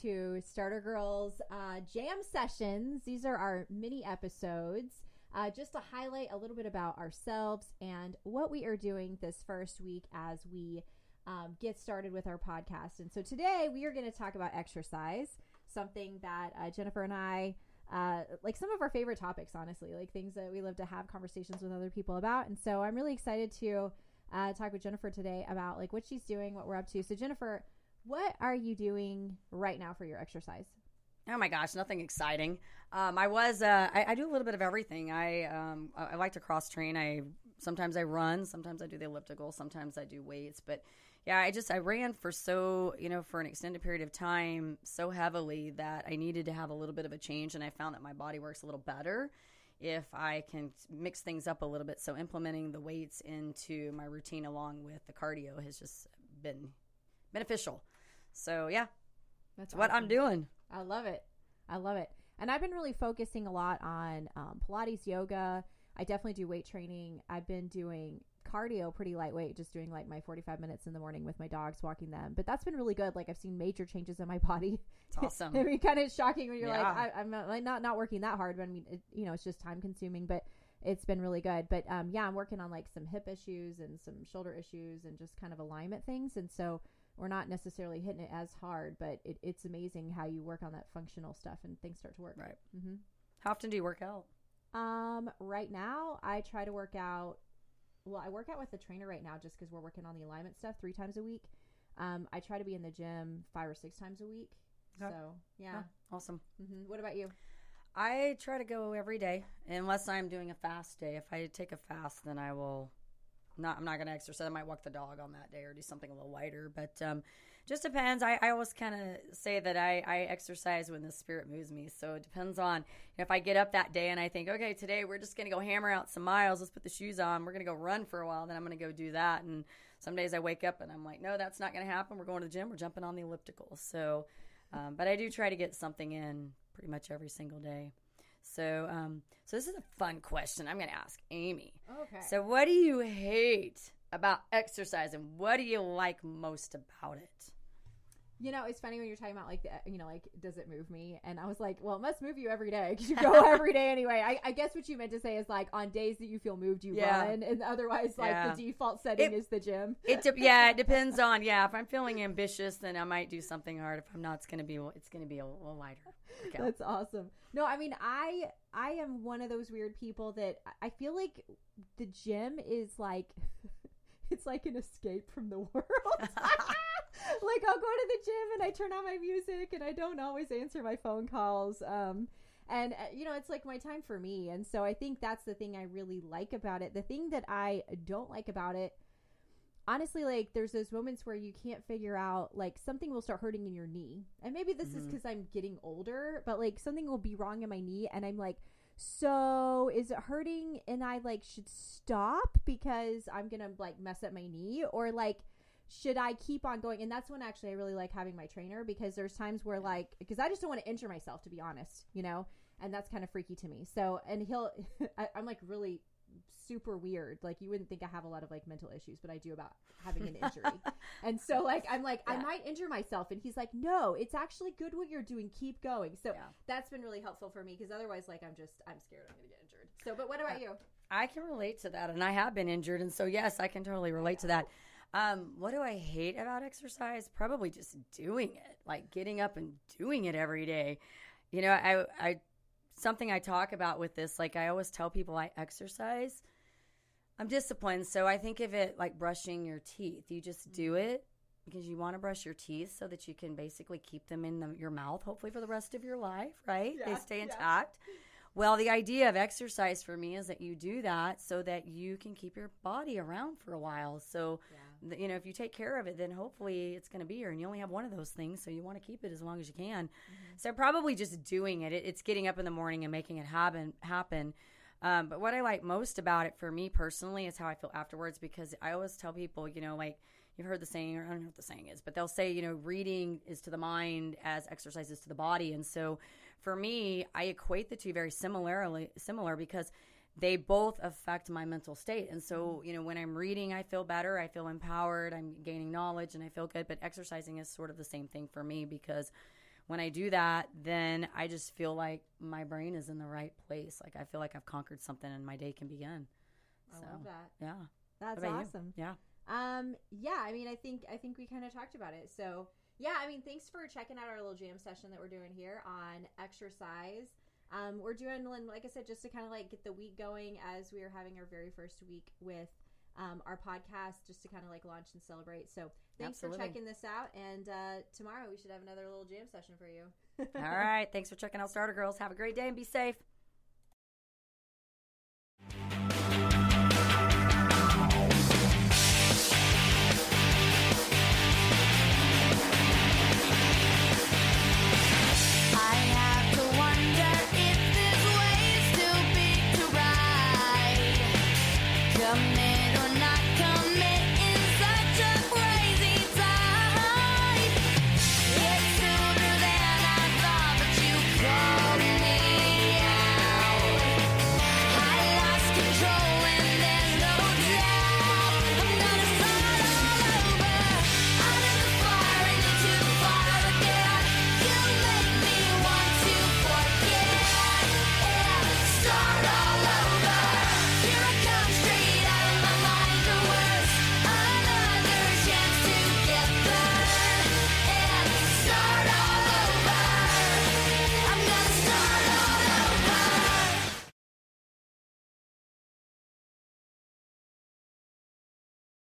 to Starter Girlz uh, Jam Sessions. These are our mini episodes uh, just to highlight a little bit about ourselves and what we are doing this first week as we um, get started with our podcast. And so today we are going to talk about exercise, something that uh, Jennifer and I. Uh, like some of our favorite topics, honestly, like things that we love to have conversations with other people about. And so I'm really excited to uh, talk with Jennifer today about like what she's doing, what we're up to. So Jennifer, what are you doing right now for your exercise? Oh my gosh, nothing exciting. Um, I was uh, I, I, do a little bit of everything. I um, I like to cross train. I sometimes I run, sometimes I do the elliptical, sometimes I do weights. But yeah, I just I ran for so you know for an extended period of time so heavily that I needed to have a little bit of a change, and I found that my body works a little better if I can mix things up a little bit. So implementing the weights into my routine along with the cardio has just been beneficial. So yeah, that's awesome. what I'm doing. I love it. I love it. And I've been really focusing a lot on um, Pilates, yoga. I definitely do weight training. I've been doing cardio pretty lightweight, just doing like my 45 minutes in the morning with my dogs, walking them. But that's been really good. Like I've seen major changes in my body. It's awesome. I mean, kind of shocking when you're yeah. like, I, am not, like not not working that hard, but I mean, it, you know, it's just time consuming. But it's been really good. But um, yeah, I'm working on like some hip issues and some shoulder issues and just kind of alignment things. And so we're not necessarily hitting it as hard, but it, it's amazing how you work on that functional stuff and things start to work. Right. Mm-hmm. How often do you work out? Um, right now, I try to work out. Well, I work out with the trainer right now just because we're working on the alignment stuff three times a week. Um, I try to be in the gym five or six times a week. Okay. So yeah, oh, awesome. Mm-hmm. What about you? I try to go every day unless I'm doing a fast day. If I take a fast, then I will not I'm not to exercise. I might walk the dog on that day or do something a little lighter, but um, just depends. I, I always kind of say that I, I exercise when the spirit moves me. So it depends on if I get up that day and I think, okay, today we're just to go hammer out some miles. Let's put the shoes on. We're to go run for a while. Then I'm to go do that. And some days I wake up and I'm like, no, that's not to happen. We're going to the gym. We're jumping on the elliptical. So, um, but I do try to get something in pretty much every single day. So, um, so this is a fun question. I'm going to ask Amy. Okay. So, what do you hate about exercise, and what do you like most about it? You know, it's funny when you're talking about like, the, uh, you know, like, does it move me? And I was like, well, it must move you every day because you go every day anyway. I, I, guess what you meant to say is like on days that you feel moved, you yeah. run, and otherwise, like yeah. the default setting it, is the gym. It de- yeah, it depends on yeah. If I'm feeling ambitious, then I might do something hard. If I'm not, it's gonna be it's gonna be a little lighter. Okay. That's awesome. No, I mean, I I am one of those weird people that I feel like the gym is like it's like an escape from the world. like I'll go to the gym and I turn on my music and I don't always answer my phone calls. Um, and uh, you know, it's like my time for me. And so I think that's the thing I really like about it. The thing that I don't like about it honestly like there's those moments where you can't figure out like something will start hurting in your knee and maybe this mm-hmm. is because i'm getting older but like something will be wrong in my knee and i'm like so is it hurting and i like should stop because i'm gonna like mess up my knee or like should I keep on going? And that's when actually I really like having my trainer because there's times where like because I just don't want to injure myself to be honest, you know, and that's kind of freaky to me. So and he'll I, I'm like really super weird. Like you wouldn't think I have a lot of like mental issues, but I do about having an injury. and so like I'm like yeah. I might injure myself, and he's like, no, it's actually good what you're doing. Keep going. So yeah. that's been really helpful for me because otherwise, like I'm just I'm scared I'm gonna get injured. So, but what about uh, you? I can relate to that, and I have been injured, and so yes, I can totally relate to that. Um, what do I hate about exercise? Probably just doing it, like getting up and doing it every day. You know, I, I, something I talk about with this, like I always tell people I exercise. I'm disciplined, so I think of it like brushing your teeth. You just do mm-hmm. it because you want to brush your teeth so that you can basically keep them in the, your mouth, hopefully for the rest of your life, right? Yeah, they stay intact. Yeah. Well, the idea of exercise for me is that you do that so that you can keep your body around for a while. So, yeah. You know, if you take care of it, then hopefully it's going to be here. And you only have one of those things, so you want to keep it as long as you can. Mm-hmm. So, probably just doing it. it. It's getting up in the morning and making it happen. Happen. Um, but what I like most about it for me personally is how I feel afterwards because I always tell people, you know, like you've heard the saying, or I don't know what the saying is, but they'll say, you know, reading is to the mind as exercise is to the body. And so for me, I equate the two very similarly similar because they both affect my mental state. And so, mm-hmm. you know, when I'm reading, I feel better, I feel empowered, I'm gaining knowledge, and I feel good. But exercising is sort of the same thing for me because when I do that, then I just feel like my brain is in the right place. Like I feel like I've conquered something and my day can begin. I So, love that. yeah. That's about you? awesome. Yeah. Um, yeah, I mean, I think I think we kind of talked about it. So yeah, I mean, thanks for checking out our little jam session that we're doing here on exercise. Um, we're doing, like I said, just to kind of like get the week going as we are having our very first week with um, our podcast, just to kind of like launch and celebrate. So thanks Absolutely. for checking this out, and uh, tomorrow we should have another little jam session for you. All right. Thanks for checking out Starter Girlz. Have a great day and be safe.